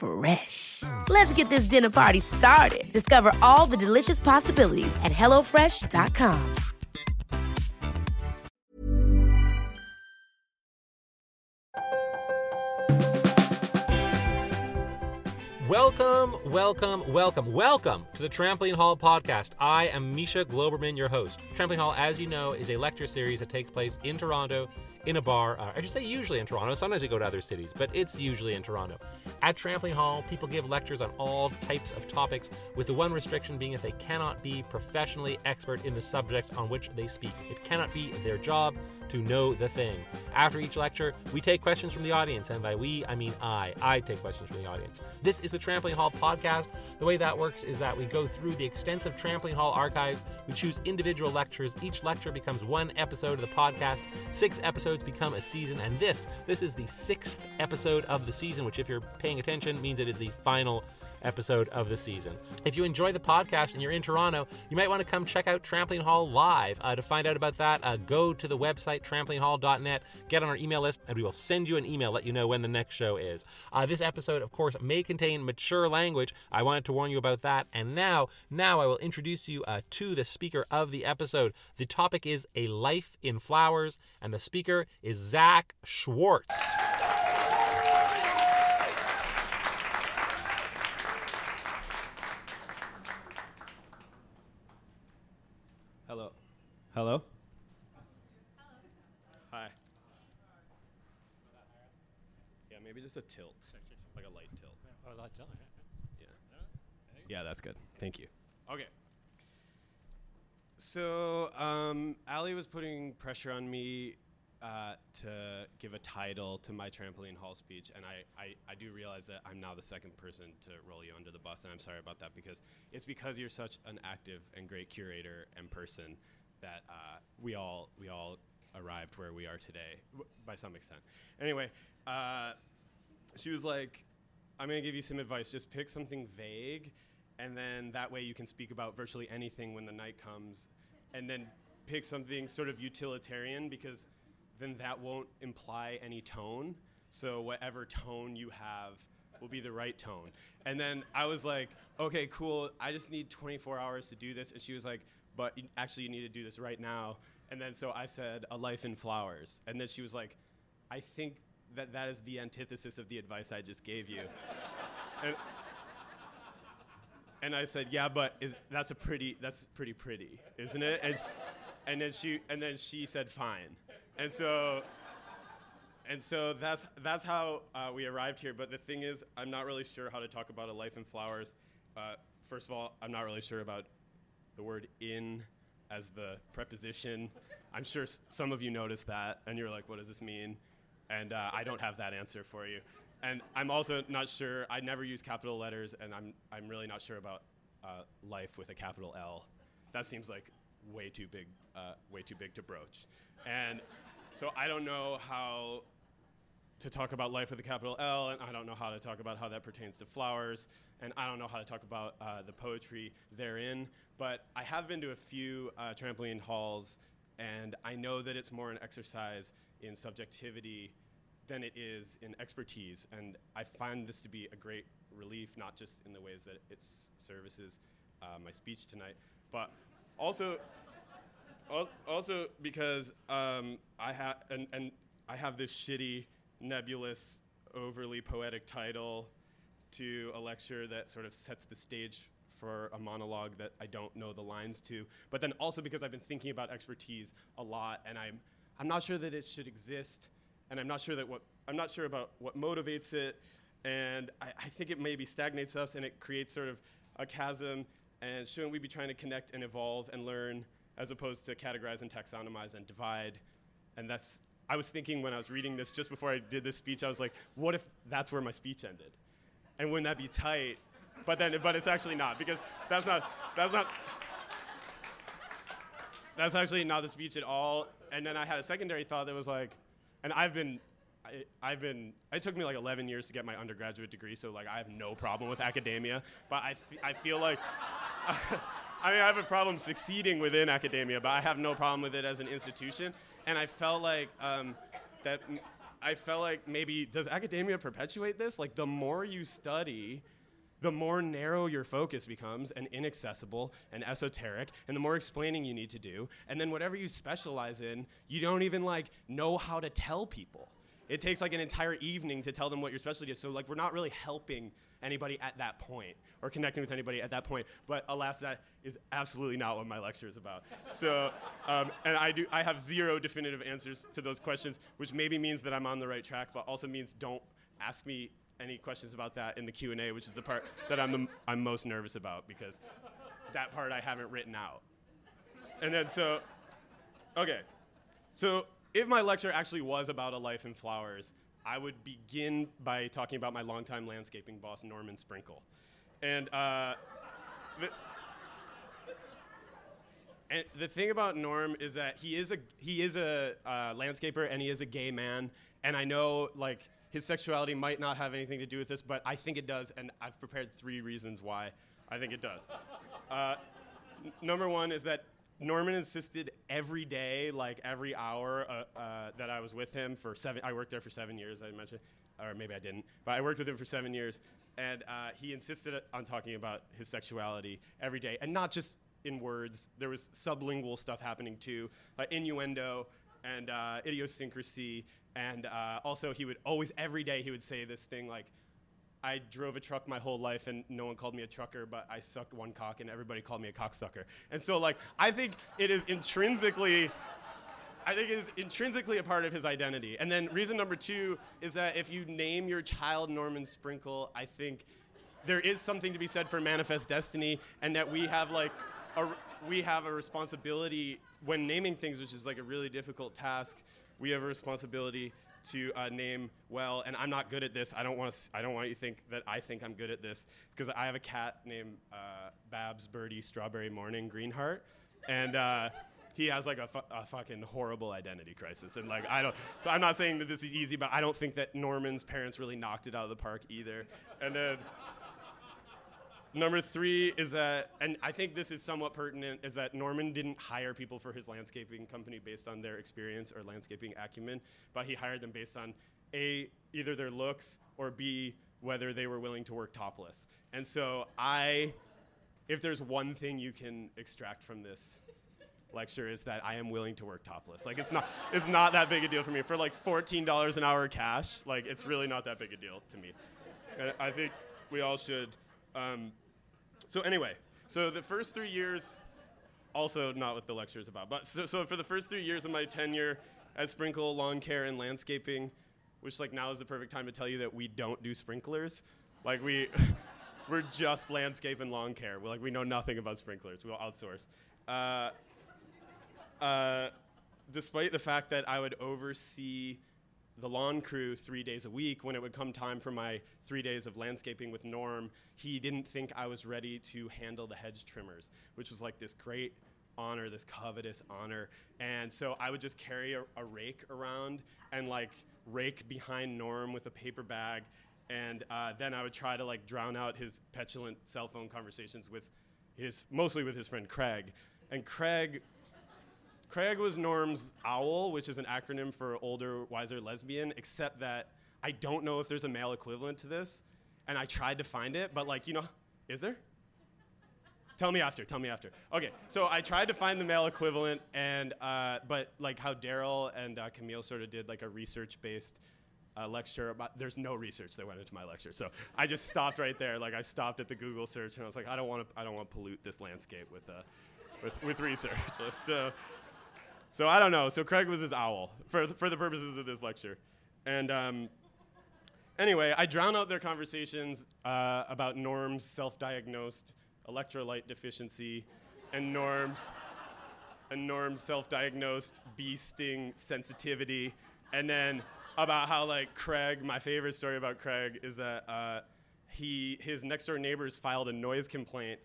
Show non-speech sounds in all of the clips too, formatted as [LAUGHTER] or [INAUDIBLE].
Fresh. Let's get this dinner party started. Discover all the delicious possibilities at hellofresh.com. Welcome, welcome, welcome, welcome to the Trampoline Hall podcast. I am Misha Glouberman, your host. Trampoline Hall, as you know, is a lecture series that takes place in Toronto in a bar. Uh, I should say usually in Toronto. Sometimes we go to other cities, but it's usually in Toronto. At Trampoline Hall, people give lectures on all types of topics, with the one restriction being that they cannot be professionally expert in the subject on which they speak. It cannot be their job to know the thing. After each lecture, we take questions from the audience, and by we, I mean I. I take questions from the audience. This is the Trampoline Hall podcast. The way that works is that we go through the extensive Trampoline Hall archives, we choose individual lectures. Each lecture becomes one episode of the podcast. Six episodes become a season, and this, this is the sixth episode of the season, which, if you're paying attention, means it is the final episode of the season. If you enjoy the podcast and you're in Toronto, you might want to come check out Trampoline Hall live. Uh, to find out about that, uh, go to the website trampolinehall.net, get on our email list, and we will send you an email, let you know when the next show is. Uh, this episode, of course, may contain mature language. I wanted to warn you about that. And now, now I will introduce you uh, to the speaker of the episode. The topic is a life in flowers, and the speaker is Zach Schwartz. Hello. Hello. Hi. Yeah, maybe just a tilt, like a light tilt. Oh, that's Yeah. Yeah, that's good. Thank you. Okay. So, um, Ali was putting pressure on me uh, to give a title to my trampoline hall speech, and I, I, I do realize that I'm now the second person to roll you under the bus, and I'm sorry about that because it's because you're such an active and great curator and person that uh, we all we all arrived where we are today w- by some extent. Anyway, uh, she was like, I'm to give you some advice. Just pick something vague, and then that way you can speak about virtually anything when the night comes. And then pick something sort of utilitarian because then that won't imply any tone. So whatever tone you have will be the right tone. And then I was like, okay, cool. I just need 24 hours to do this. And she was like, but actually, you need to do this right now. And then so I said, a life in flowers. And then she was like, I think that that is the antithesis of the advice I just gave you. [LAUGHS] and, and I said, yeah, but is, that's a pretty, that's pretty pretty, isn't it? And, and then she, and then she said, fine. And so, and so that's that's how uh, we arrived here. But the thing is, I'm not really sure how to talk about a life in flowers. Uh, first of all, I'm not really sure about the word "in" as the preposition. I'm sure s- some of you noticed that, and you're like, "What does this mean?" And uh, I don't have that answer for you. And I'm also not sure. I never use capital letters, and I'm I'm really not sure about uh, life with a capital L. That seems like way too big, uh, way too big to broach. And so I don't know how to talk about life with a capital L, and I don't know how to talk about how that pertains to flowers, and I don't know how to talk about uh, the poetry therein. But I have been to a few uh, trampoline halls, and I know that it's more an exercise in subjectivity than it is in expertise. And I find this to be a great relief, not just in the ways that it services uh, my speech tonight, but also Al- also because um, I have and, and I have this shitty, nebulous, overly poetic title to a lecture that sort of sets the stage for a monologue that I don't know the lines to, but then also because I've been thinking about expertise a lot, and I'm I'm not sure that it should exist, and I'm not sure that what I'm not sure about what motivates it, and I, I think it maybe stagnates us and it creates sort of a chasm. And shouldn't we be trying to connect and evolve and learn as opposed to categorize and taxonomize and divide? And that's I was thinking when I was reading this just before I did this speech, I was like, what if that's where my speech ended? And wouldn't that be tight? But then, but it's actually not because that's not that's not that's actually not the speech at all. And then I had a secondary thought that was like, and I've been I, have been, it took me like 11 years to get my undergraduate degree, so like I have no problem with academia, but I, f- I feel like, [LAUGHS] I mean, I have a problem succeeding within academia, but I have no problem with it as an institution. And I felt like um, that, I felt like maybe, does academia perpetuate this? Like the more you study, the more narrow your focus becomes and inaccessible and esoteric and the more explaining you need to do and then whatever you specialize in you don't even like know how to tell people it takes like an entire evening to tell them what your specialty is. So like we're not really helping anybody at that point or connecting with anybody at that point. But alas, that is absolutely not what my lecture is about. So, um, and I do I have zero definitive answers to those questions, which maybe means that I'm on the right track, but also means don't ask me any questions about that in the Q&A, which is the part that I'm, the, I'm most nervous about because that part I haven't written out. And then so, okay, so if my lecture actually was about a life in flowers, I would begin by talking about my longtime landscaping boss, Norman Sprinkle. And, uh, the, and the thing about Norm is that he is a he is a uh, landscaper and he is a gay man. And I know like his sexuality might not have anything to do with this, but I think it does. And I've prepared three reasons why I think it does. Uh, n- number one is that Norman insisted every day, like every hour uh, uh, that I was with him for seven. I worked there for seven years. I mentioned, or maybe I didn't, but I worked with him for seven years, and uh, he insisted on talking about his sexuality every day, and not just in words. There was sublingual stuff happening too, like innuendo and uh, idiosyncrasy, and uh, also he would always every day he would say this thing like I drove a truck my whole life and no one called me a trucker, but I sucked one cock and everybody called me a cocksucker. And so, like, I think it is intrinsically. I think it is intrinsically a part of his identity. And then reason number two is that if you name your child Norman Sprinkle, I think there is something to be said for manifest destiny, and that we have like a, we have a responsibility when naming things, which is like a really difficult task. We have a responsibility to uh, name well, and I'm not good at this. I don't want to. I don't want you to think that I think I'm good at this because I have a cat named uh, Babs Birdie Strawberry Morning Greenheart, and uh, he has like a, fu- a, fucking horrible identity crisis. And like I don't. So I'm not saying that this is easy, but I don't think that Norman's parents really knocked it out of the park either. And then. Number three is that, and I think this is somewhat pertinent, is that Norman didn't hire people for his landscaping company based on their experience or landscaping acumen, but he hired them based on A, either their looks, or B, whether they were willing to work topless. And so I, if there's one thing you can extract from this lecture is that I am willing to work topless. Like it's not, it's not that big a deal for me. For like $14 an hour cash, like it's really not that big a deal to me. And I think we all should um, so anyway, so the first three years, also not what the lecture is about, but so, so for the first three years of my tenure at Sprinkle Lawn Care and Landscaping, which like now is the perfect time to tell you that we don't do sprinklers. Like we, [LAUGHS] we're just landscape and lawn care. We're like we know nothing about sprinklers. We'll outsource. Uh, uh, despite the fact that I would oversee the lawn crew three days a week, when it would come time for my three days of landscaping with Norm, he didn't think I was ready to handle the hedge trimmers, which was like this great honor, this covetous honor. And so I would just carry a, a rake around and like rake behind Norm with a paper bag. And uh, then I would try to like drown out his petulant cell phone conversations with his, mostly with his friend Craig. And Craig Craig was Norm's OWL, which is an acronym for older, wiser lesbian, except that I don't know if there's a male equivalent to this. And I tried to find it, but like, you know, is there? Tell me after. Tell me after. Okay, so I tried to find the male equivalent, and uh, but like how Daryl and uh, Camille sort of did like a research-based a lecture about there's no research that went into my lecture so i just stopped right there like i stopped at the google search and i was like i don't want to i don't want to pollute this landscape with uh, with, with research [LAUGHS] so so i don't know so craig was his owl for, for the purposes of this lecture and um, anyway i drown out their conversations uh, about norm's self-diagnosed electrolyte deficiency and norm's and norm's self-diagnosed bee sting sensitivity and then about how like Craig. My favorite story about Craig is that uh, he his next door neighbors filed a noise complaint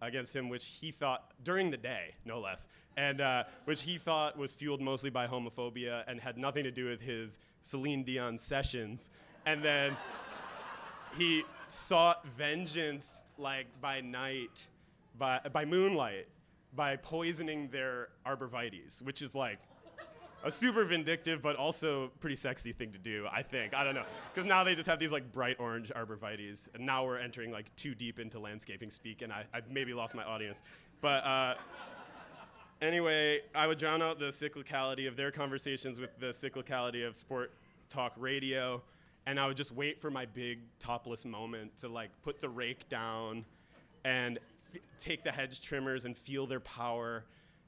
against him, which he thought during the day, no less, and uh, which he thought was fueled mostly by homophobia and had nothing to do with his Celine Dion sessions. And then he sought vengeance like by night, by by moonlight, by poisoning their arborvitaes, which is like a super vindictive but also pretty sexy thing to do, I think. I don't know. Because now they just have these like bright orange arborvitaes, and now we're entering like too deep into landscaping speak, and I, I've maybe lost my audience. But uh, anyway, I would drown out the cyclicality of their conversations with the cyclicality of sport talk radio, and I would just wait for my big topless moment to like put the rake down and f- take the hedge trimmers and feel their power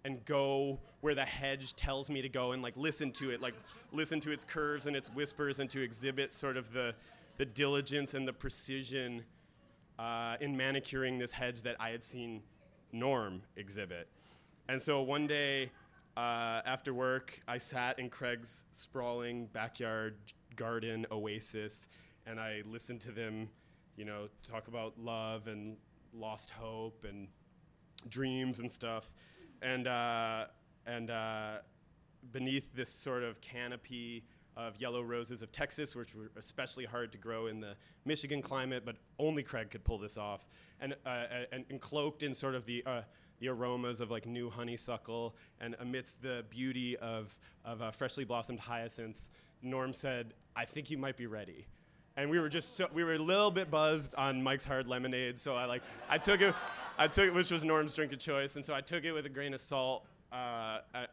and go where the hedge tells me to go and like listen to it, like listen to its curves and its whispers and to exhibit sort of the, the diligence and the precision uh, in manicuring this hedge that I had seen Norm exhibit. And so one day uh, after work, I sat in Craig's sprawling backyard garden oasis and I listened to them, you know, talk about love and lost hope and dreams and stuff and uh, and uh, beneath this sort of canopy of yellow roses of Texas, which were especially hard to grow in the Michigan climate, but only Craig could pull this off, and uh, and, and, cloaked in sort of the uh, the aromas of like new honeysuckle, and amidst the beauty of of uh, freshly blossomed hyacinths, Norm said, "I think you might be ready." and we were just so, we were a little bit buzzed on Mike's Hard Lemonade, so I like I took it, I took which was Norm's drink of choice, and so I took it with a grain of salt. Uh, I,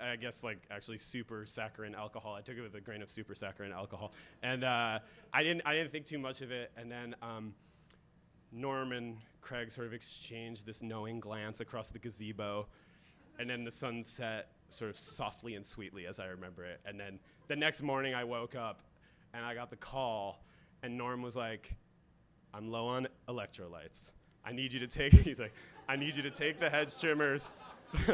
I, guess like actually super saccharin alcohol. I took it with a grain of super saccharin alcohol, and uh, I didn't I didn't think too much of it, and then. Um, Norm and Craig sort of exchanged this knowing glance across the gazebo, and then the sun set sort of softly and sweetly as I remember it. And then the next morning I woke up and I got the call, and Norm was like, I'm low on electrolytes. I need you to take, [LAUGHS] he's like, I need you to take the hedge trimmers, [LAUGHS]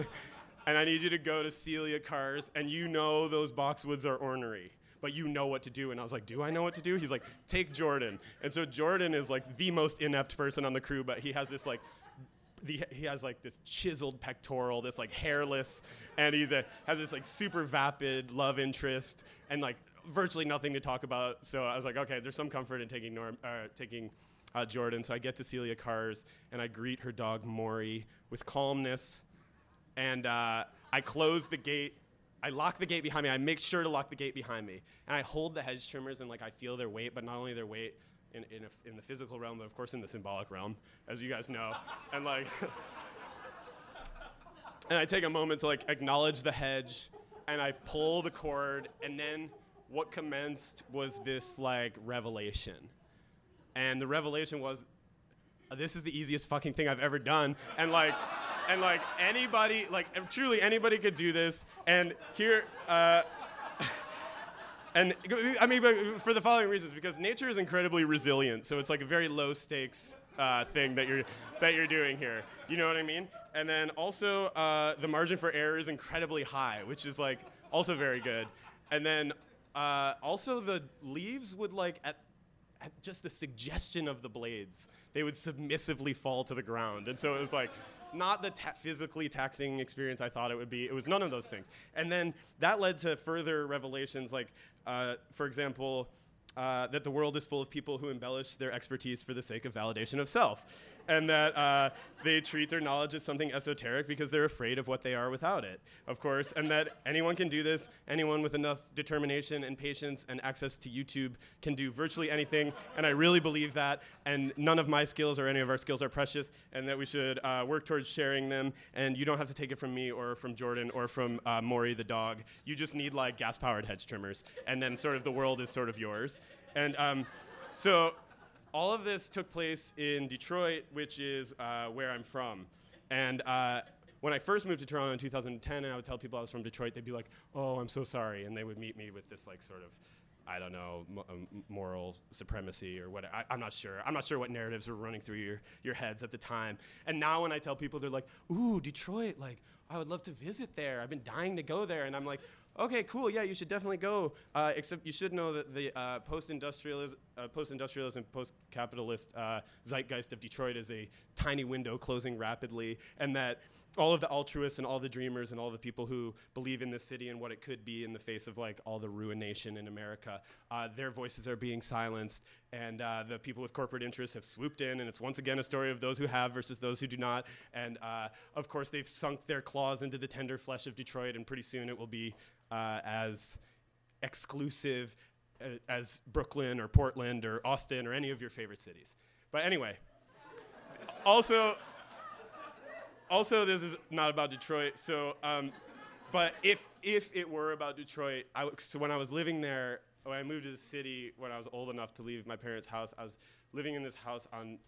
and I need you to go to Celia Cars, and you know those boxwoods are ornery but you know what to do. And I was like, do I know what to do? He's like, take Jordan. And so Jordan is like the most inept person on the crew, but he has this like the, he has like this chiseled pectoral, this like hairless, and he's a, has this like super vapid love interest, and like virtually nothing to talk about. So I was like, okay, there's some comfort in taking Norm, uh, taking uh, Jordan. So I get to Celia Cars and I greet her dog Maury with calmness, and uh, I close the gate. I lock the gate behind me. I make sure to lock the gate behind me, and I hold the hedge trimmers and like I feel their weight, but not only their weight in in, a, in the physical realm, but of course in the symbolic realm, as you guys know, [LAUGHS] and like. [LAUGHS] and I take a moment to like acknowledge the hedge, and I pull the cord, and then what commenced was this like revelation. And the revelation was this is the easiest fucking thing I've ever done. And like, and like anybody, like truly anybody could do this. And here, uh, [LAUGHS] and I mean, for the following reasons, because nature is incredibly resilient. So it's like a very low stakes uh, thing that you're that you're doing here. You know what I mean? And then also uh, the margin for error is incredibly high, which is like also very good. And then uh, also, the leaves would like at, at just the suggestion of the blades, they would submissively fall to the ground, and so it was like not the ta- physically taxing experience I thought it would be. It was none of those things. And then that led to further revelations, like, uh, for example, uh, that the world is full of people who embellish their expertise for the sake of validation of self. And that uh, they treat their knowledge as something esoteric because they're afraid of what they are without it, of course, and that anyone can do this. Anyone with enough determination and patience and access to YouTube can do virtually anything, and I really believe that. And none of my skills or any of our skills are precious, and that we should uh, work towards sharing them. And you don't have to take it from me or from Jordan or from uh, Maury the dog. You just need like gas-powered hedge trimmers, and then sort of the world is sort of yours. And um, so all of this took place in Detroit, which is uh, where I'm from. And uh, when I first moved to Toronto in 2010, and I would tell people I was from Detroit, they'd be like, "Oh, I'm so sorry," and they would meet me with this like sort of, I don't know, um, moral supremacy or what. I, I'm not sure. I'm not sure what narratives were running through your your heads at the time. And now when I tell people, they're like, "Ooh, Detroit! Like, I would love to visit there. I've been dying to go there." And I'm like, okay, cool, yeah, you should definitely go. Uh, except you should know that the uh, post-industrialism, uh, post-industrialism, post-capitalist uh, zeitgeist of Detroit is a tiny window closing rapidly, and that all of the altruists and all the dreamers and all the people who believe in this city and what it could be in the face of like all the ruination in America, uh, their voices are being silenced, and uh, the people with corporate interests have swooped in, and it's once again a story of those who have versus those who do not. And of course, they've sunk their claws into the tender flesh of Detroit, and pretty soon it will be uh, as exclusive uh, as Brooklyn or Portland or Austin or any of your favorite cities. But anyway, also also, this is not about Detroit. So, um, but if if it were about Detroit, so when I was living there, when I moved to the city, when I was old enough to leave my parents' house, I was living in this house on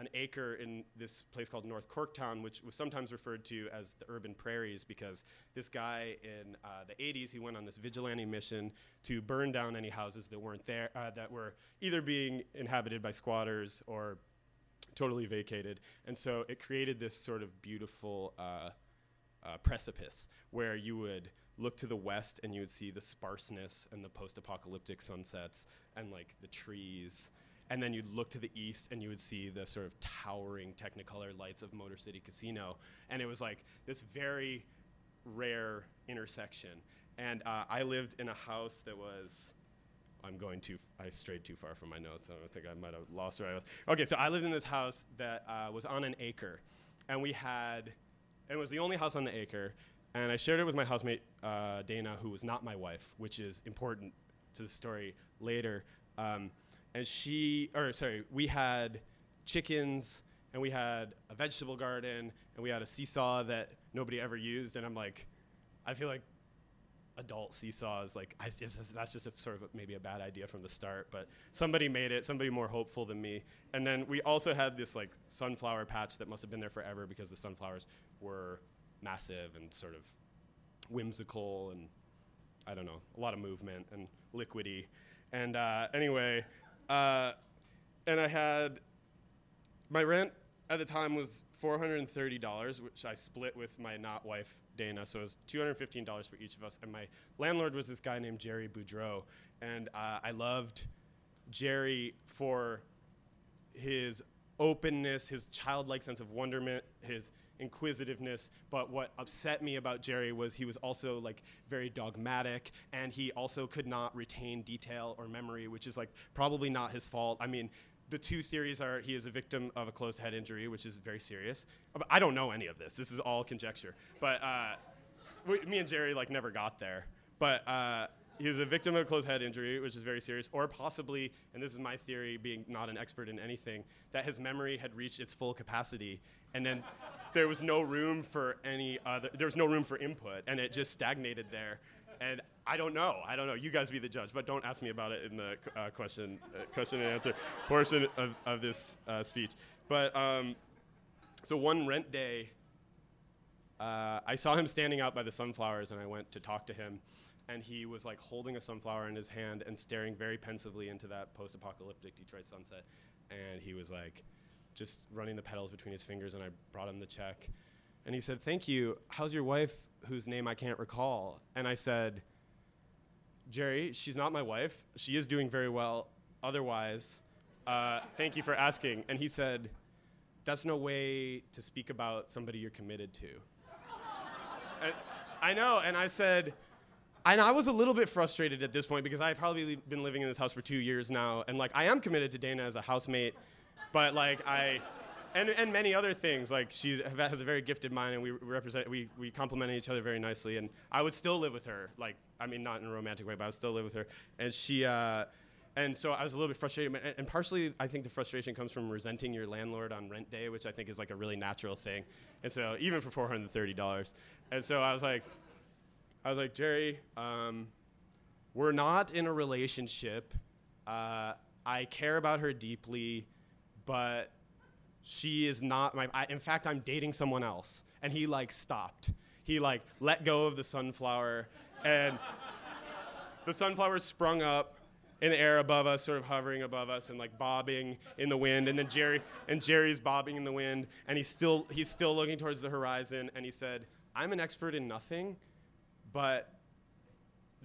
an acre in this place called North Corktown, which was sometimes referred to as the urban prairies because this guy in uh, the 80s he went on this vigilante mission to burn down any houses that weren't there uh, that were either being inhabited by squatters or totally vacated. And so it created this sort of beautiful uh, uh, precipice where you would look to the west and you would see the sparseness and the post apocalyptic sunsets and like the trees. And then you'd look to the east and you would see the sort of towering Technicolor lights of Motor City Casino. And it was like this very rare intersection. And uh, I lived in a house that was I'm going too. I strayed too far from my notes. I don't think I might have lost where I was. Okay, so I lived in this house that uh, was on an acre, and we had, and it was the only house on the acre, and I shared it with my housemate uh, Dana, who was not my wife, which is important to the story later. Um, and she, or sorry, we had chickens, and we had a vegetable garden, and we had a seesaw that nobody ever used, and I'm like, I feel like adult seesaws like I just, that's just a sort of maybe a bad idea from the start but somebody made it somebody more hopeful than me. And then we also had this like sunflower patch that must have been there forever because the sunflowers were massive and sort of whimsical and I don't know a lot of movement and liquidy. And uh, anyway uh, and I had my rent at the time was $430, which I split with my not wife, Dana. So it was $215 for each of us. And my landlord was this guy named Jerry Boudreau. And uh, I loved Jerry for his openness, his childlike sense of wonderment, his inquisitiveness. But what upset me about Jerry was he was also like very dogmatic and he also could not retain detail or memory, which is like probably not his fault. I mean, the two theories are he is a victim of a closed head injury, which is very serious. I don't know any of this. This is all conjecture. But uh, me and Jerry like never got there. But uh, he was a victim of a closed head injury, which is very serious, or possibly, and this is my theory, being not an expert in anything, that his memory had reached its full capacity, and then there was no room for any other. There was no room for input, and it just stagnated there. And I don't know. I don't know. You guys be the judge, but don't ask me about it in the uh, question, uh, question and answer portion of, of this uh, speech. But um, so one rent day, uh, I saw him standing out by the sunflowers, and I went to talk to him, and he was like holding a sunflower in his hand and staring very pensively into that post-apocalyptic Detroit sunset, and he was like just running the petals between his fingers, and I brought him the check, and he said, "Thank you. How's your wife, whose name I can't recall?" And I said. Jerry, she's not my wife. She is doing very well otherwise. Uh, thank you for asking. And he said, That's no way to speak about somebody you're committed to. [LAUGHS] I know. And I said, and I was a little bit frustrated at this point because I had probably been living in this house for two years now. And like, I am committed to Dana as a housemate, but like, I. and, and many other things. Like she has a very gifted mind, and we represent we we complement each other very nicely. And I would still live with her. Like I mean, not in a romantic way, but I would still live with her. And she. Uh, and so I was a little bit frustrated, and, and partially I think the frustration comes from resenting your landlord on rent day, which I think is like a really natural thing. And so even for four hundred thirty dollars, and so I was like, I was like Jerry, um, we're not in a relationship. Uh, I care about her deeply, but she is not my. I, in fact, I'm dating someone else. And he like stopped. He like let go of the sunflower, and the sunflower sprung up in the air above us, sort of hovering above us and like bobbing in the wind. And then Jerry and Jerry's bobbing in the wind, and he's still he's still looking towards the horizon. And he said, "I'm an expert in nothing, but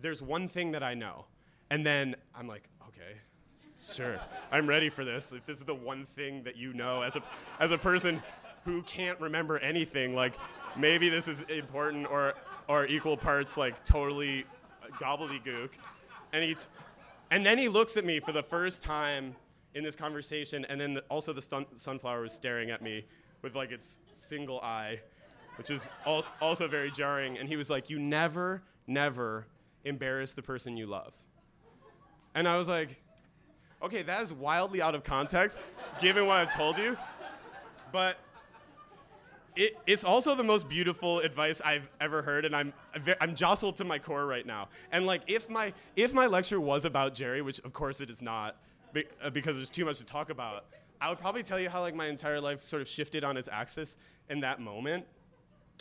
there's one thing that I know." And then I'm like, "Okay, Sure, I'm ready for this. If this is the one thing that you know as a as a person who can't remember anything, like maybe this is important or or equal parts like totally gobbledygook. And he t- and then he looks at me for the first time in this conversation, and then the, also the sun- sunflower was staring at me with like its single eye, which is al- also very jarring. And he was like, "You never, never embarrass the person you love." And I was like, Okay, that is wildly out of context, given what I've told you. But it, it's also the most beautiful advice I've ever heard, and I'm I'm jostled to my core right now. And like, if my if my lecture was about Jerry, which of course it is not, uh, because there's too much to talk about, I would probably tell you how like my entire life sort of shifted on its axis in that moment,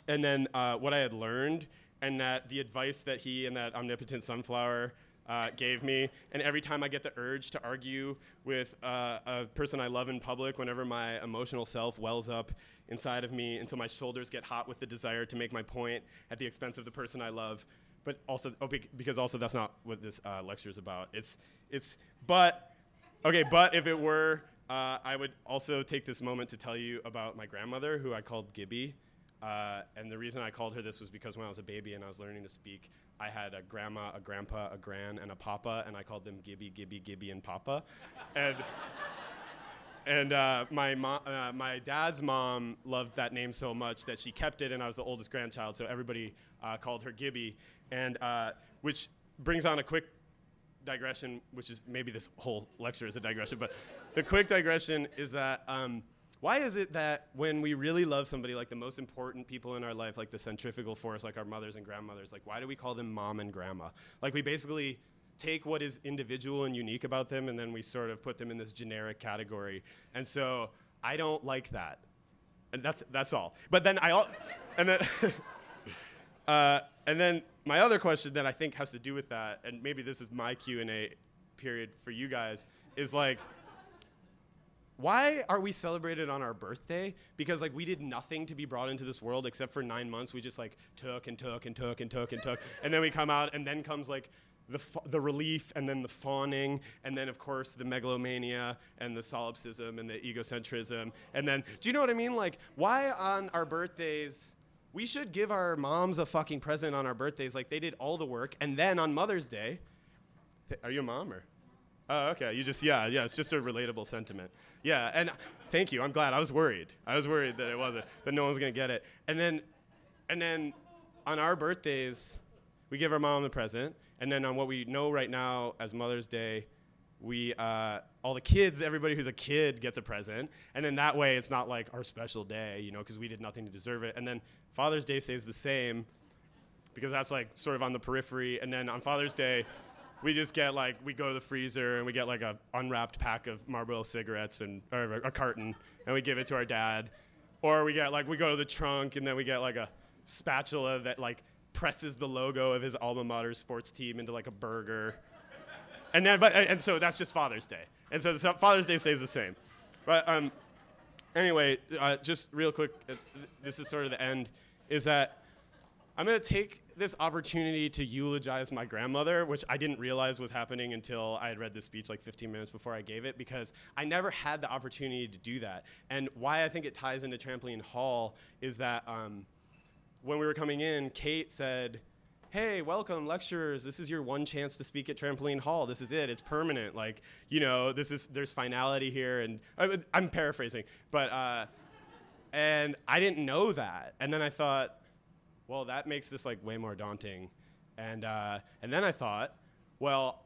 and then uh, what I had learned, and that the advice that he and that omnipotent sunflower uh, gave me. And every time I get the urge to argue with uh, a person I love in public, whenever my emotional self wells up inside of me until my shoulders get hot with the desire to make my point at the expense of the person I love. But also, oh, because also that's not what this uh, lecture is about. It's, it's, but, okay, but if it were, uh, I would also take this moment to tell you about my grandmother, who I called Gibby. Uh, and the reason I called her this was because when I was a baby and I was learning to speak, I had a grandma, a grandpa, a gran, and a papa, and I called them Gibby, Gibby, Gibby, and Papa. and and uh, my mo- uh, my dad's mom loved that name so much that she kept it, and I was the oldest grandchild, so everybody uh, called her Gibby, and uh, which brings on a quick digression, which is maybe this whole lecture is a digression, but the quick digression is that. Um, why is it that when we really love somebody, like the most important people in our life, like the centrifugal force, like our mothers and grandmothers, like why do we call them mom and grandma? Like we basically take what is individual and unique about them and then we sort of put them in this generic category. And so I don't like that. And that's that's all. But then I all and then [LAUGHS] uh, and then my other question that I think has to do with that, and maybe this is my Q and A period for you guys, is like why are we celebrated on our birthday? Because like we did nothing to be brought into this world except for nine months. We just like took and took and took and took and took, and then we come out, and then comes like the fa- the relief, and then the fawning, and then of course the megalomania and the solipsism and the egocentrism, and then do you know what I mean? Like why on our birthdays? We should give our moms a fucking present on our birthdays, like they did all the work, and then on Mother's Day, are you a mom or? Oh, okay. You just yeah, yeah. It's just a relatable sentiment. Yeah, and thank you. I'm glad. I was worried. I was worried that it wasn't that no one was gonna get it. And then, and then, on our birthdays, we give our mom the present. And then on what we know right now as Mother's Day, we uh, all the kids, everybody who's a kid gets a present. And then that way, it's not like our special day, you know, because we did nothing to deserve it. And then Father's Day stays the same because that's like sort of on the periphery. And then on Father's Day we just get like we go to the freezer and we get like a unwrapped pack of Marlboro cigarettes and or a carton and we give it to our dad, or we get like we go to the trunk and then we get like a spatula that like presses the logo of his alma mater sports team into like a burger, and then but and so that's just Father's Day, and so Father's Day stays the same, but um, anyway, uh, just real quick, uh, this is sort of the end, is that I'm gonna take this opportunity to eulogize my grandmother, which I didn't realize was happening until I had read this speech like 15 minutes before I gave it, because I never had the opportunity to do that. And why I think it ties into Trampoline Hall is that um, when we were coming in, Kate said, hey, welcome, lecturers. This is your one chance to speak at Trampoline Hall. This is it. It's permanent. Like, you know, this is there's finality here, and I, I'm paraphrasing, but uh, and I didn't know that, and then I thought, well, that makes this like way more daunting, and uh, and then I thought, well,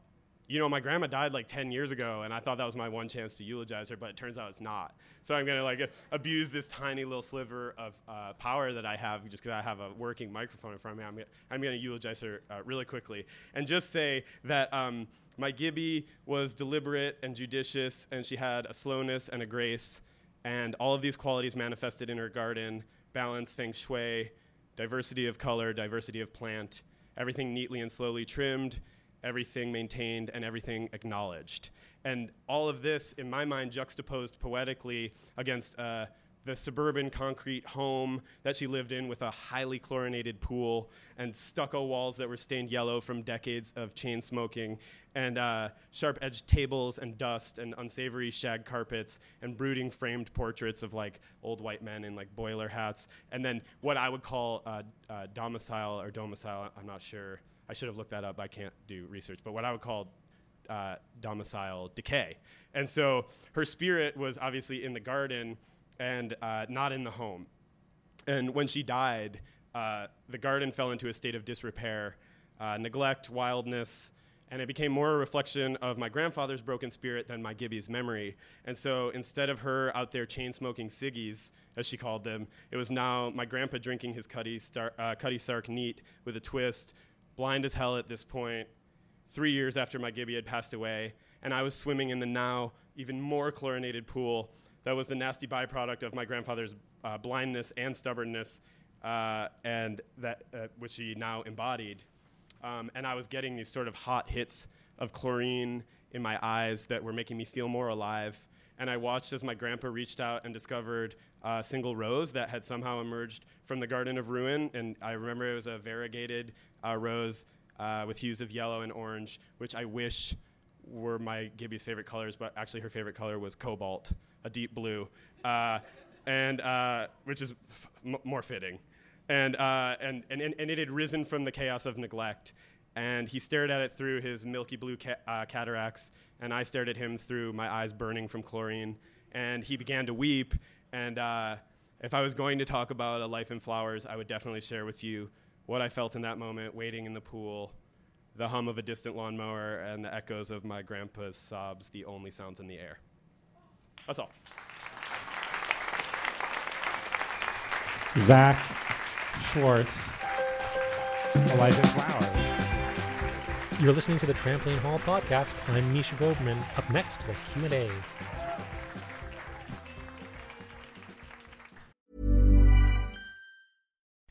you know, my grandma died like 10 years ago, and I thought that was my one chance to eulogize her, but it turns out it's not. So I'm gonna like abuse this tiny little sliver of uh, power that I have just because I have a working microphone in front of me. I'm gonna, I'm gonna eulogize her uh, really quickly and just say that um, my Gibby was deliberate and judicious, and she had a slowness and a grace, and all of these qualities manifested in her garden: balance, feng shui, diversity of color, diversity of plant, everything neatly and slowly trimmed everything maintained, and everything acknowledged. And all of this, in my mind, juxtaposed poetically against uh, the suburban concrete home that she lived in with a highly chlorinated pool and stucco walls that were stained yellow from decades of chain smoking and uh, sharp edged tables and dust and unsavory shag carpets and brooding framed portraits of like old white men in like boiler hats and then what i would call uh, uh domicile or domicile i'm not sure I should have looked that up. I can't do research, but what I would call uh, domicile decay. And so her spirit was obviously in the garden and uh, not in the home. And when she died, uh, the garden fell into a state of disrepair, uh, neglect, wildness, and it became more a reflection of my grandfather's broken spirit than my Gibby's memory. And so instead of her out there chain smoking ciggies, as she called them, it was now my grandpa drinking his Cutty, Star- uh, Cutty Sark neat with a twist, blind as hell at this point, three years after my Gibby had passed away, and I was swimming in the now even more chlorinated pool that was the nasty byproduct of my grandfather's uh, blindness and stubbornness, uh, and that uh, which he now embodied. Um, and I was getting these sort of hot hits of chlorine in my eyes that were making me feel more alive. And I watched as my grandpa reached out and discovered a single rose that had somehow emerged from the Garden of Ruin. And I remember it was a variegated uh, rose uh, with hues of yellow and orange, which I wish were my Gibby's favorite colors, but actually her favorite color was cobalt, a deep blue, uh, and uh, which is more fitting. And, uh, and, and, and it had risen from the chaos of neglect. And he stared at it through his milky blue ca- uh, cataracts, and I stared at him through my eyes burning from chlorine. And he began to weep. And if I was going to talk about a life in flowers, I would definitely share with you what I felt in that moment, waiting in the pool, the hum of a distant lawnmower, and the echoes of my grandpa's sobs, the only sounds in the air. That's all. Zach Schwartz, A Life in Flowers. You're listening to the Trampoline Hall podcast. I'm Misha Glouberman. Up next, the Q&A.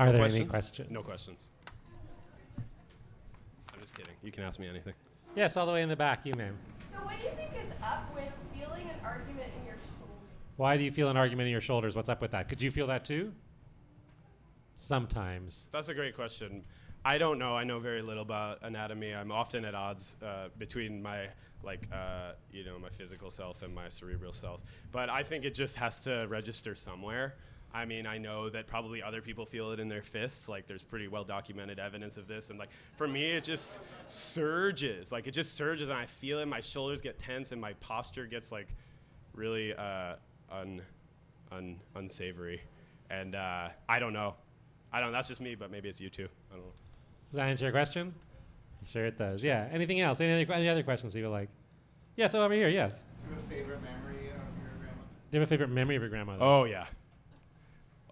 Are there questions? any questions? No questions. I'm just kidding. You can ask me anything. Yes, all the way in the back, you, ma'am. So what do you think is up with feeling an argument in your shoulder? Why do you feel an argument in your shoulders? What's up with that? Could you feel that too? Sometimes. That's a great question. I don't know. I know very little about anatomy. I'm often at odds uh, between my like uh, you know my physical self and my cerebral self. But I think it just has to register somewhere. I mean, I know that probably other people feel it in their fists. Like there's pretty well documented evidence of this. And like for me, it just surges. Like it just surges, and I feel it. My shoulders get tense, and my posture gets like really uh, un, un, unsavory. And uh, I don't know. I don't. know. That's just me, but maybe it's you too. I don't know. Does that answer your question? Sure, it does. Yeah. Anything else? Any other, any other questions you would like? Yes, yeah, so over here. Yes. Do you have a favorite memory of your grandmother? Do you have a favorite memory of your grandmother? Oh yeah.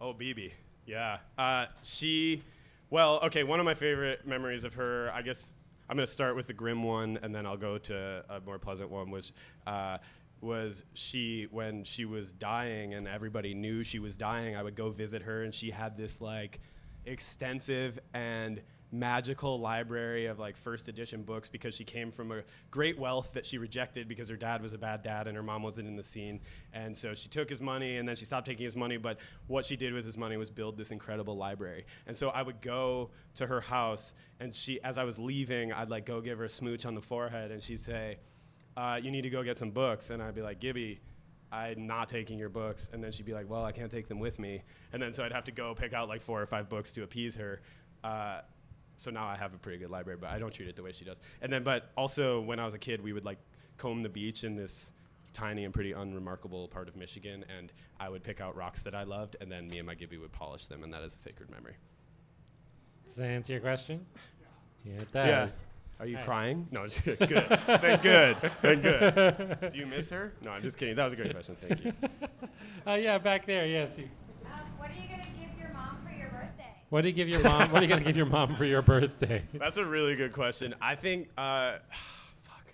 Oh BB. Yeah. Uh, she. Well, okay. One of my favorite memories of her, I guess I'm gonna start with the grim one, and then I'll go to a more pleasant one. which uh, was she when she was dying, and everybody knew she was dying. I would go visit her, and she had this like extensive and magical library of like first edition books because she came from a great wealth that she rejected because her dad was a bad dad and her mom wasn't in the scene and so she took his money and then she stopped taking his money but what she did with his money was build this incredible library and so i would go to her house and she as i was leaving i'd like go give her a smooch on the forehead and she'd say uh, you need to go get some books and i'd be like gibby I'm not taking your books. And then she'd be like, well, I can't take them with me. And then so I'd have to go pick out like four or five books to appease her. Uh, so now I have a pretty good library, but I don't treat it the way she does. And then, but also when I was a kid, we would like comb the beach in this tiny and pretty unremarkable part of Michigan, and I would pick out rocks that I loved, and then me and my Gibby would polish them, and that is a sacred memory. Does that answer your question? Yeah, it does. Yeah. Are you All right. crying? No, just [LAUGHS] good. then good. Then good. [LAUGHS] Do you miss her? No, I'm just kidding. That was a great question. Thank you. [LAUGHS] Uh, yeah, back there. Yes. Um, what are you gonna give your mom for your birthday? What do you give your mom? what are you gonna give your mom for your birthday? [LAUGHS] That's a really good question. I think, uh, [SIGHS] fuck.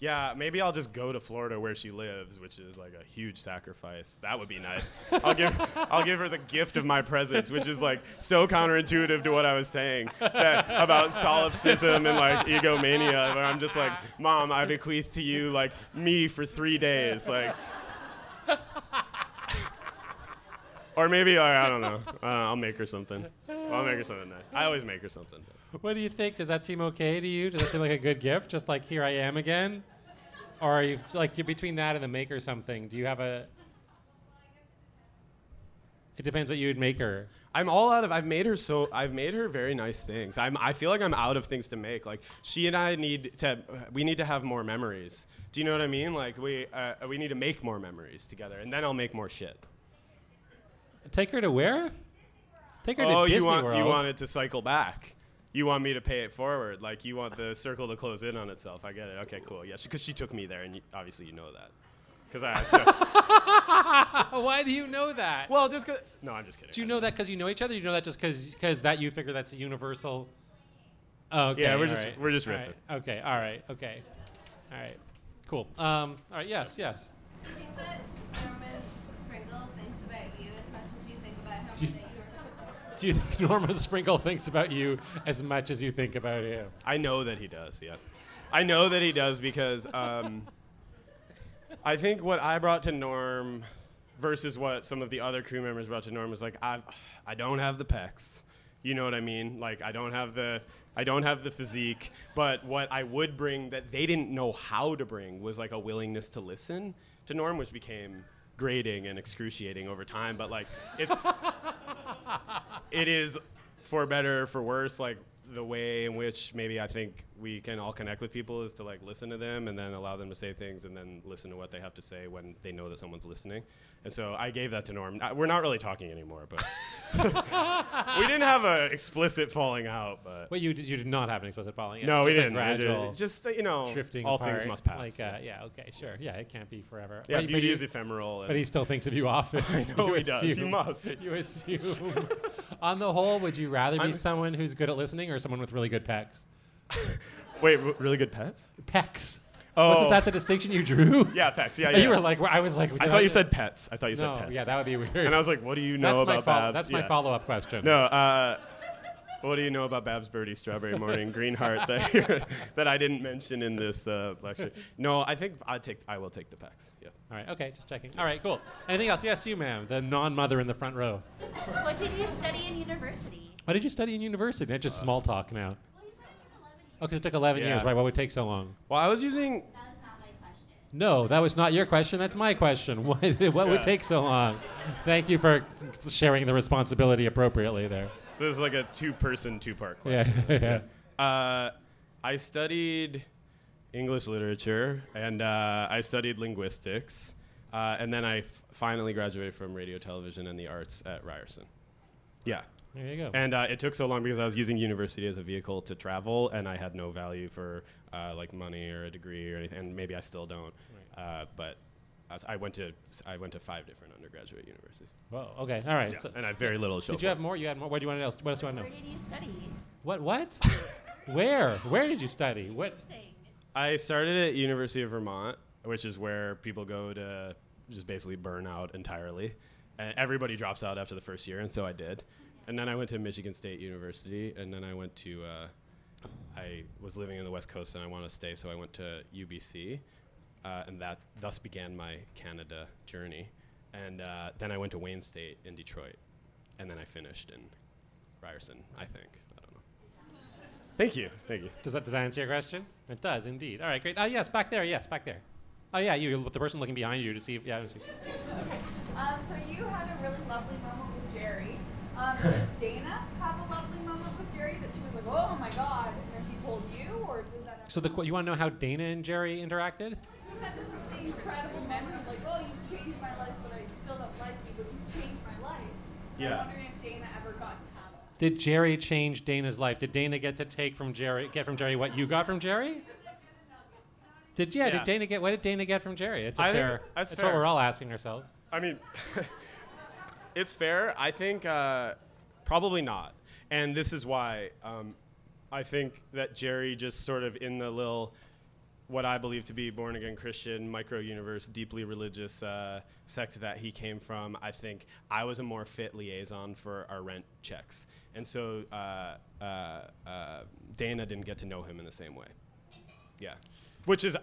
Yeah, maybe I'll just go to Florida where she lives, which is like a huge sacrifice. That would be nice. I'll give, I'll give her the gift of my presence, which is like so counterintuitive to what I was saying that, about solipsism and like egomania. Where I'm just like, Mom, I bequeath to you like me for three days, like. Or maybe I, I don't know. Uh, I'll make her something. I'll make her something nice. I always make her something. What do you think? Does that seem okay to you? Does that seem like a good gift? Just like here I am again, or are you like you're between that and the make her something? Do you have a? It depends what you would make her. I'm all out of. I've made her so. I've made her very nice things. I'm. I feel like I'm out of things to make. Like she and I need to. We need to have more memories. Do you know what I mean? Like we. Uh, we need to make more memories together, and then I'll make more shit. Take her to where? Take her oh, to Disney you want World. you want it to cycle back. You want me to pay it forward. Like you want the circle to close in on itself. I get it. Okay, cool. Yeah, because she took me there, and you, obviously you know that. Because I. So, [LAUGHS] [LAUGHS] Why do you know that? well, just 'cause- No, I'm just kidding. do you know that because you know each other? You know that just because cause that you figure that's a universal. Oh, okay. Yeah, we're just- right, we're just all right, riffing. Okay. All right. Okay. All right. Cool. Um. All right. Yes. Yes. Do you- think [LAUGHS] Norma Sprinkle thinks about you as much as you think about him? I know that he does. Yeah, I know that he does because um, [LAUGHS] I think what I brought to Norm versus what some of the other crew members brought to Norm was like I, I don't have the pecs. You know what I mean? Like I don't have the I don't have the physique, but what I would bring that they didn't know how to bring was like a willingness to listen to Norm, which became grating and excruciating over time. But like it's [LAUGHS] it is for better or for worse like the way in which maybe i think we can all connect with people is to like listen to them and then allow them to say things and then listen to what they have to say when they know that someone's listening and so i gave that to norm Uh, we're not really talking anymore but [LAUGHS] we didn't have a explicit falling out but Well, you did, you did not have an explicit falling. out, no we didn't. Gradual just you know drifting. all apart, things must pass Like, uh, yeah. Okay. Sure. Yeah. It can't be forever. yeah But- but beauty you- is ephemeral But he still thinks of you often. [LAUGHS] I [LAUGHS] know he does. He must. You assume. On the whole, would you rather be I'm- someone who's good at listening or someone with really good pecs? [LAUGHS] wait r- really good pets Pecs. oh Wasn't that the distinction you drew? yeah pets yeah, [LAUGHS] And yeah. You were like, I was like, i thought you said pets i thought you no. said pets Yeah, that would be weird. and i was like what do you know that's my about follow- Babs? That's my follow-up question. No, uh, what do you know about Babs Birdie Strawberry Morning Green Heart that, [LAUGHS] that I didn't mention in this uh, lecture? No, I think I take I will take the packs. Yeah. All right. Okay. Just checking. All right. Cool. Anything else? Yes, you, ma'am. The non-mother in the front row. What did you study in university? What did you study in university? Not just small talk now. Well, you said it took 11 years. Okay, it took 11 years, right? What would it take so long? Well, I was using That was not my question. No, that was not your question. That's my question. [LAUGHS] What, what would Yeah. take so long? Thank you for sharing the responsibility appropriately there. so it's like a two-person, two-part Yeah, question. [LAUGHS] yeah. Uh, I studied English literature and uh, I studied linguistics, uh, and then I f- finally graduated from radio, television, and the arts at Ryerson. Yeah. There you go. And uh, it took so long because I was using university as a vehicle to travel, and I had no value for uh, like money or a degree or anything. And maybe I still don't. Uh, but as I went to I went to five different undergraduate universities. Well, okay, all right. Yeah, so- and I have very little to show Did you for have more? You had more. What do you want to know? What else do you want to Where did you study? What? What? [LAUGHS] Where? Where did you study? What? I started at University of Vermont, which is where people go to just basically burn out entirely. And everybody drops out after the first year, and so I did. And then I went to Michigan State University, and then I went to. Uh, I was living in the West Coast, and I wanted to stay, so I went to UBC, uh, and that thus began my Canada journey. And uh, then I went to Wayne State in Detroit, and then I finished in Ryerson, I think. I don't know. Thank you, thank you. Does that does that answer your question? It does indeed. All right, great. Oh yes, back there. Yes, back there. Oh yeah, you the person looking behind you to see if yeah. to see- [LAUGHS] Um, so you had a really lovely moment with Jerry. Um, did Dana have a lovely moment with Jerry that she was like, oh my god, and then she told you, or did that? So the qu- you want to know how Dana and Jerry interacted? You had this really incredible memory of like, oh, you've changed my life, but I still don't like you, but you've changed my life. Yeah. I'm wondering if Dana ever got to have it. Did Jerry change Dana's life? Did Dana get to take from Jerry get from Jerry what you got from Jerry? Did yeah, Yeah. Did Dana get what did Dana get from Jerry? It's a I think fair. that's what fair. we're all asking ourselves. I mean, [LAUGHS] it's fair. I think uh, probably not. And this is why um, I think that Jerry just sort of in the little, what I believe to be born again Christian, micro universe, deeply religious uh, sect that he came from, I think I was a more fit liaison for our rent checks. And so uh, uh, uh, Dana didn't get to know him in the same way. Yeah. Which is,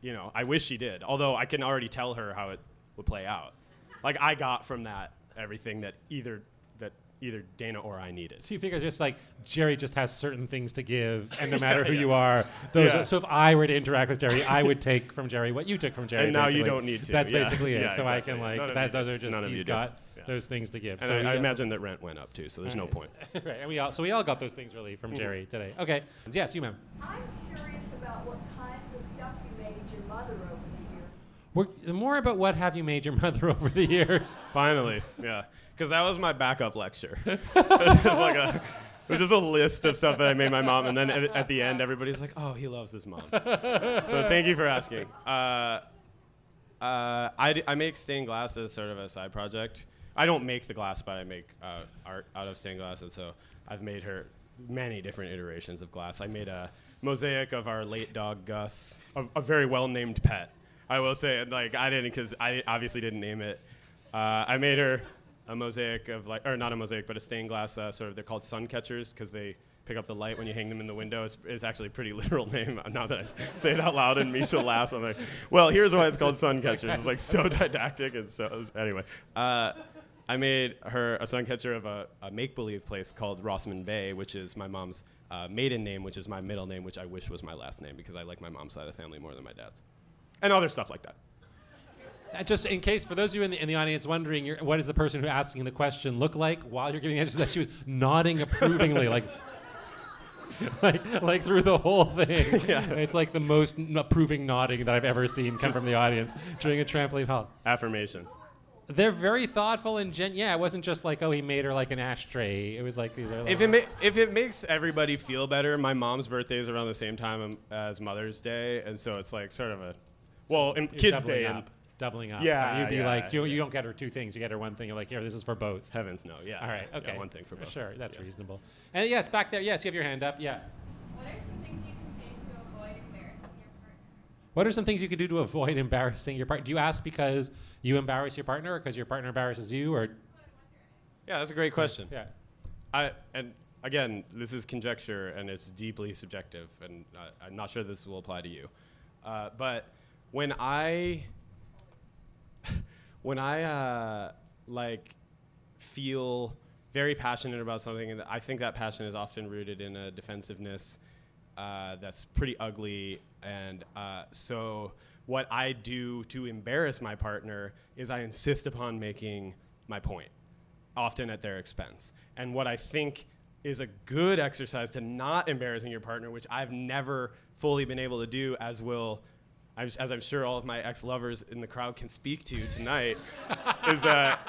you know, I wish she did. Although I can already tell her how it would play out. Like I got from that everything that either that either Dana or I needed. So you figure just like Jerry just has certain things to give, and no [LAUGHS] Yeah, matter who yeah. you are, those. Yeah. Are, so if I were to interact with Jerry, I would take from Jerry what you took from Jerry. And now you don't need to. That's Yeah. basically it. Yeah, so I can like None that. Those are just None of he's you do. got Yeah. those things to give. And so I, I imagine that rent went up too, so there's no point. [LAUGHS] right, and we all so we all got those things really from Mhm. Jerry today. Okay, yes, you ma'am. I'm curious about what kinds of stuff you made your mother over the years. We're, more about what have you made your mother [LAUGHS] over the years. Finally, yeah, because that was my backup lecture. [LAUGHS] it was like a, it was just a list of stuff that I made my mom, and then at, at the end, everybody's like, "Oh, he loves his mom." so thank you for asking. Uh, uh, I, d- I make stained glass as sort of a side project. I don't make the glass, but I make uh, art out of stained glass, and so I've made her many different iterations of glass. I made a mosaic of our late dog Gus, a, a very well named pet. I will say, like I didn't, because I obviously didn't name it. Uh, I made her a mosaic of like, or not a mosaic, but a stained glass. Uh, sort of, they're called sun catchers because they pick up the light when you hang them in the window. It's, it's actually a pretty [LAUGHS] literal name. Now that I [LAUGHS] say it out loud and Misha laughs, I'm like, well, here's why it's called sun catchers. It's like so [LAUGHS] didactic and so anyway. Uh, I made her a sun catcher of a, a make believe place called Rossman Bay, which is my mom's uh, maiden name, which is my middle name, which I wish was my last name because I like my mom's side of the family more than my dad's, and other stuff like that. Uh, just in case, for those of you in the, in the audience wondering, what does the person who asking the question look like while you're giving the answer? That she was nodding approvingly, like, [LAUGHS] like, like through the whole thing. [LAUGHS] Yeah. It's like the most n- approving nodding that I've ever seen come from the audience during a trampoline hall. Affirmations. They're very thoughtful and gen. Yeah, it wasn't just like, oh, he made her like an ashtray. It was like these are. If it, ma- if it makes everybody feel better, my mom's birthday is around the same time um, as Mother's Day, and so it's like sort of a, well, in You're Kids doubling Day, up, and doubling up. Yeah, you'd be yeah, like, you, yeah. you don't get her two things. You get her one thing. You're like, here, this is for both. Heavens no, yeah. All right, Yeah, okay. one thing for both. Sure, that's reasonable. And yes, back there. Yes, you have your hand up. Yeah. What are some things you can do to avoid embarrassing your partner? What are some things you could do to avoid embarrassing your partner? Do you ask because you embarrass your partner, or because your partner embarrasses you, or Yeah, that's a great question. Yeah. I and again, this is conjecture and it's deeply subjective, and uh, I'm not sure this will apply to you. Uh, but when I [LAUGHS] when I uh, like feel very passionate about something, and I think that passion is often rooted in a defensiveness uh, that's pretty ugly. And uh, so, what I do to embarrass my partner is I insist upon making my point, often at their expense. And what I think is a good exercise to not embarrassing your partner, which I've never fully been able to do, as will. As I'm sure all of my ex-lovers in the crowd can speak to tonight, [LAUGHS] is that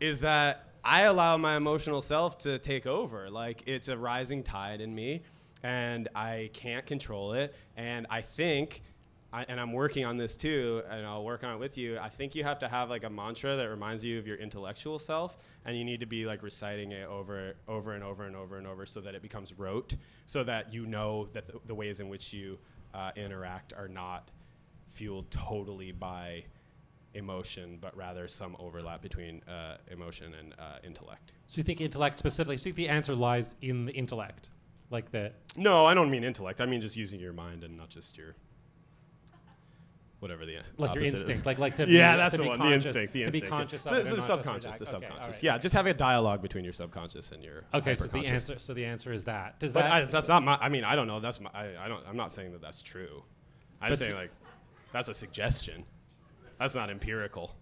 is that I allow my emotional self to take over. Like it's a rising tide in me, and I can't control it. And I think, I, and I'm working on this too, and I'll work on it with you. I think you have to have like a mantra that reminds you of your intellectual self, and you need to be like reciting it over, over and over and over and over, so that it becomes rote, so that you know that the, the ways in which you uh, interact are not fueled totally by emotion, but rather some overlap between uh, emotion and uh, intellect. So you think intellect specifically? So you think the answer lies in the intellect, like that? No, I don't mean intellect. I mean just using your mind and not just your whatever the like your opposite is. instinct, like like to [LAUGHS] yeah, be, that's to the one. conscious- the instinct. The to instinct. be conscious So of it's and the subconscious. The react. Okay, subconscious. Yeah, just having a dialogue between your subconscious and your. Okay, so the answer, so the answer is that. Does But that? I, that's not my. I mean, I don't know. That's my. I, I don't. I'm not saying that that's true. I'm But saying like, that's a suggestion. That's not empirical.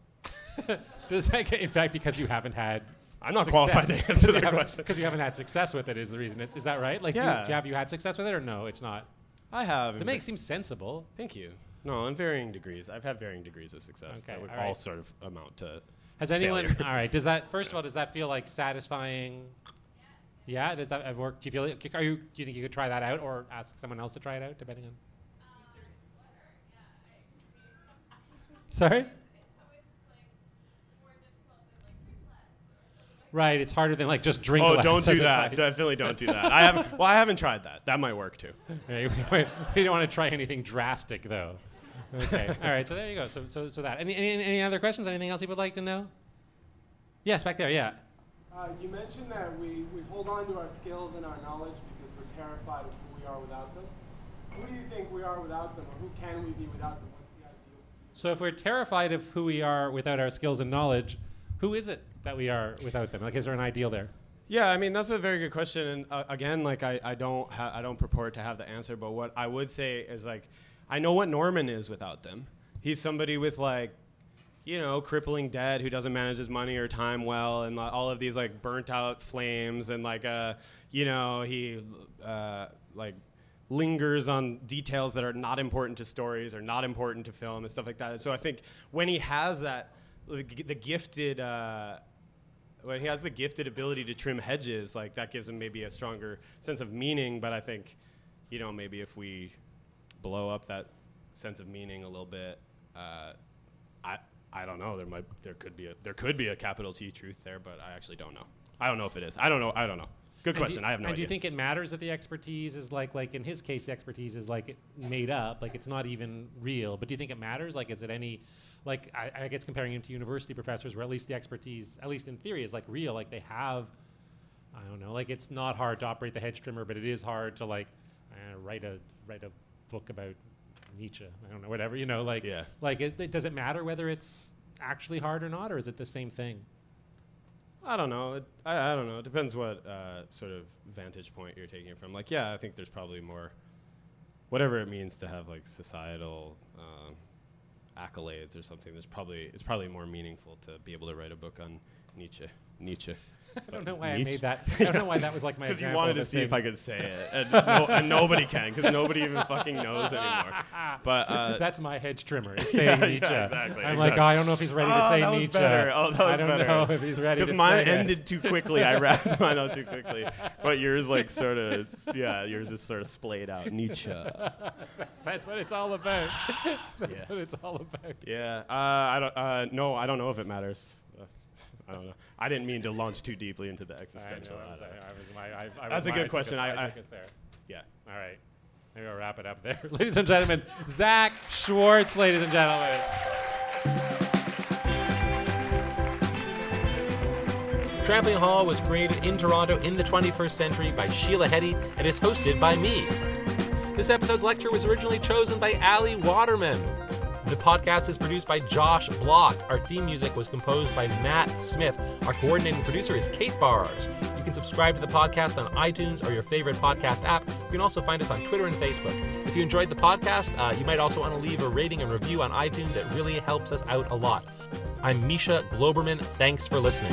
[LAUGHS] does that get, in fact because you haven't had? I'm not qualified to [LAUGHS] answer that question. because you haven't had success with it. Is the reason? It's, is that right? Like, do you- do you have you had success with it or no? It's not. I have. To make it seem sensible. Thank you. No, in varying degrees. I've had varying degrees of success Okay, that would all all, right. sort of amount to. Has anyone? failure. [LAUGHS] all right. Does that first of all? Does that feel like satisfying? Yeah. Does that uh, work? Do you feel? Like, are you? Do you think you could try that out, or ask someone else to try it out, depending on? Sorry. Right. It's harder than like just drink. Oh, less don't do that. advice. Definitely don't do that. I haven't. Well, I haven't tried that. That might work too. [LAUGHS] Right, we, [LAUGHS] we- we don't want to try anything drastic, though. Okay. All right. So there you go. So, so, so that. Any, any, any other questions? Anything else you would like to know? Yes, back there. Yeah. Uh, you mentioned that we, we hold on to our skills and our knowledge because we're terrified of who we are without them. Who do you think we are without them, or who can we be without them? What's the ideal? So if we're terrified of who we are without our skills and knowledge, who is it that we are without them? Like, is there an ideal there? Yeah, I mean that's a very good question, and uh, again, like I, I don't ha- I don't purport to have the answer, but what I would say is like I know what Norman is without them. He's somebody with like you know crippling debt who doesn't manage his money or time well, and all of these like burnt out flames, and like uh you know he uh, like lingers on details that are not important to stories or not important to film and stuff like that. So I think when he has that the, the gifted. Uh, when he has the gifted ability to trim hedges, like that gives him maybe a stronger sense of meaning. But I think, you know, maybe if we blow up that sense of meaning a little bit, uh, I I don't know. There might there could be a there could be a capital T truth there, but I actually don't know. I don't know if it is. I don't know. I don't know. Good question. I have no and idea. do you think it matters that the expertise is like, like in his case, the expertise is like made up, like it's not even real? But do you think it matters? Like, is it any, like, I, I guess comparing him to university professors, where at least the expertise, at least in theory, is like real. Like they have, I don't know, like it's not hard to operate the hedge trimmer, but it is hard to like uh, write a write a book about Nietzsche. I don't know, whatever you know, like, Yeah. like is, does it matter whether it's actually hard or not, or is it the same thing? I don't know. It, I, I don't know. It depends what uh, sort of vantage point you're taking it from. Like, yeah, I think there's probably more, whatever it means to have like societal um, accolades or something. There's probably it's probably more meaningful to be able to write a book on Nietzsche. Nietzsche. I don't know why I made that. I don't know why that was like my [LAUGHS] Because you wanted to see if. I could say it, and, no, and [LAUGHS] nobody can because nobody even fucking knows anymore. [LAUGHS] But uh, That's my hedge trimmer. Is Yeah, saying yeah, Nietzsche. exactly, I'm like, oh, I don't know if he's ready to Oh, say that Nietzsche. better. Oh, that was I don't better. know if he's ready Because mine say it. ended too quickly. I wrapped mine up too quickly. But yours, like, sort of, yeah, yours is sort of splayed out. Nietzsche. That's what it's all about. That's Yeah. what it's all about. Yeah. Uh, I don't. Uh, no, I don't know if it matters. I don't know. I didn't mean to launch too deeply into the existential. I know, I was- I. I was- my- That's a good question. I, took us there. Yeah. All right. Maybe I'll wrap it up there. [LAUGHS] ladies and gentlemen, [LAUGHS] Zach Schwartz, ladies and gentlemen. Trampoline Hall was created in Toronto in the 21st century by Sheila Heti and is hosted by me. This episode's lecture was originally chosen by Ali Waterman. The podcast is produced by Josh Block. Our theme music was composed by Matt Smith. Our coordinating producer is Kate Bars. You can subscribe to the podcast on iTunes or your favorite podcast app. You can also find us on Twitter and Facebook. If you enjoyed the podcast, uh, you might also want to leave a rating and review on iTunes. It really helps us out a lot. I'm Misha Glouberman. Thanks for listening.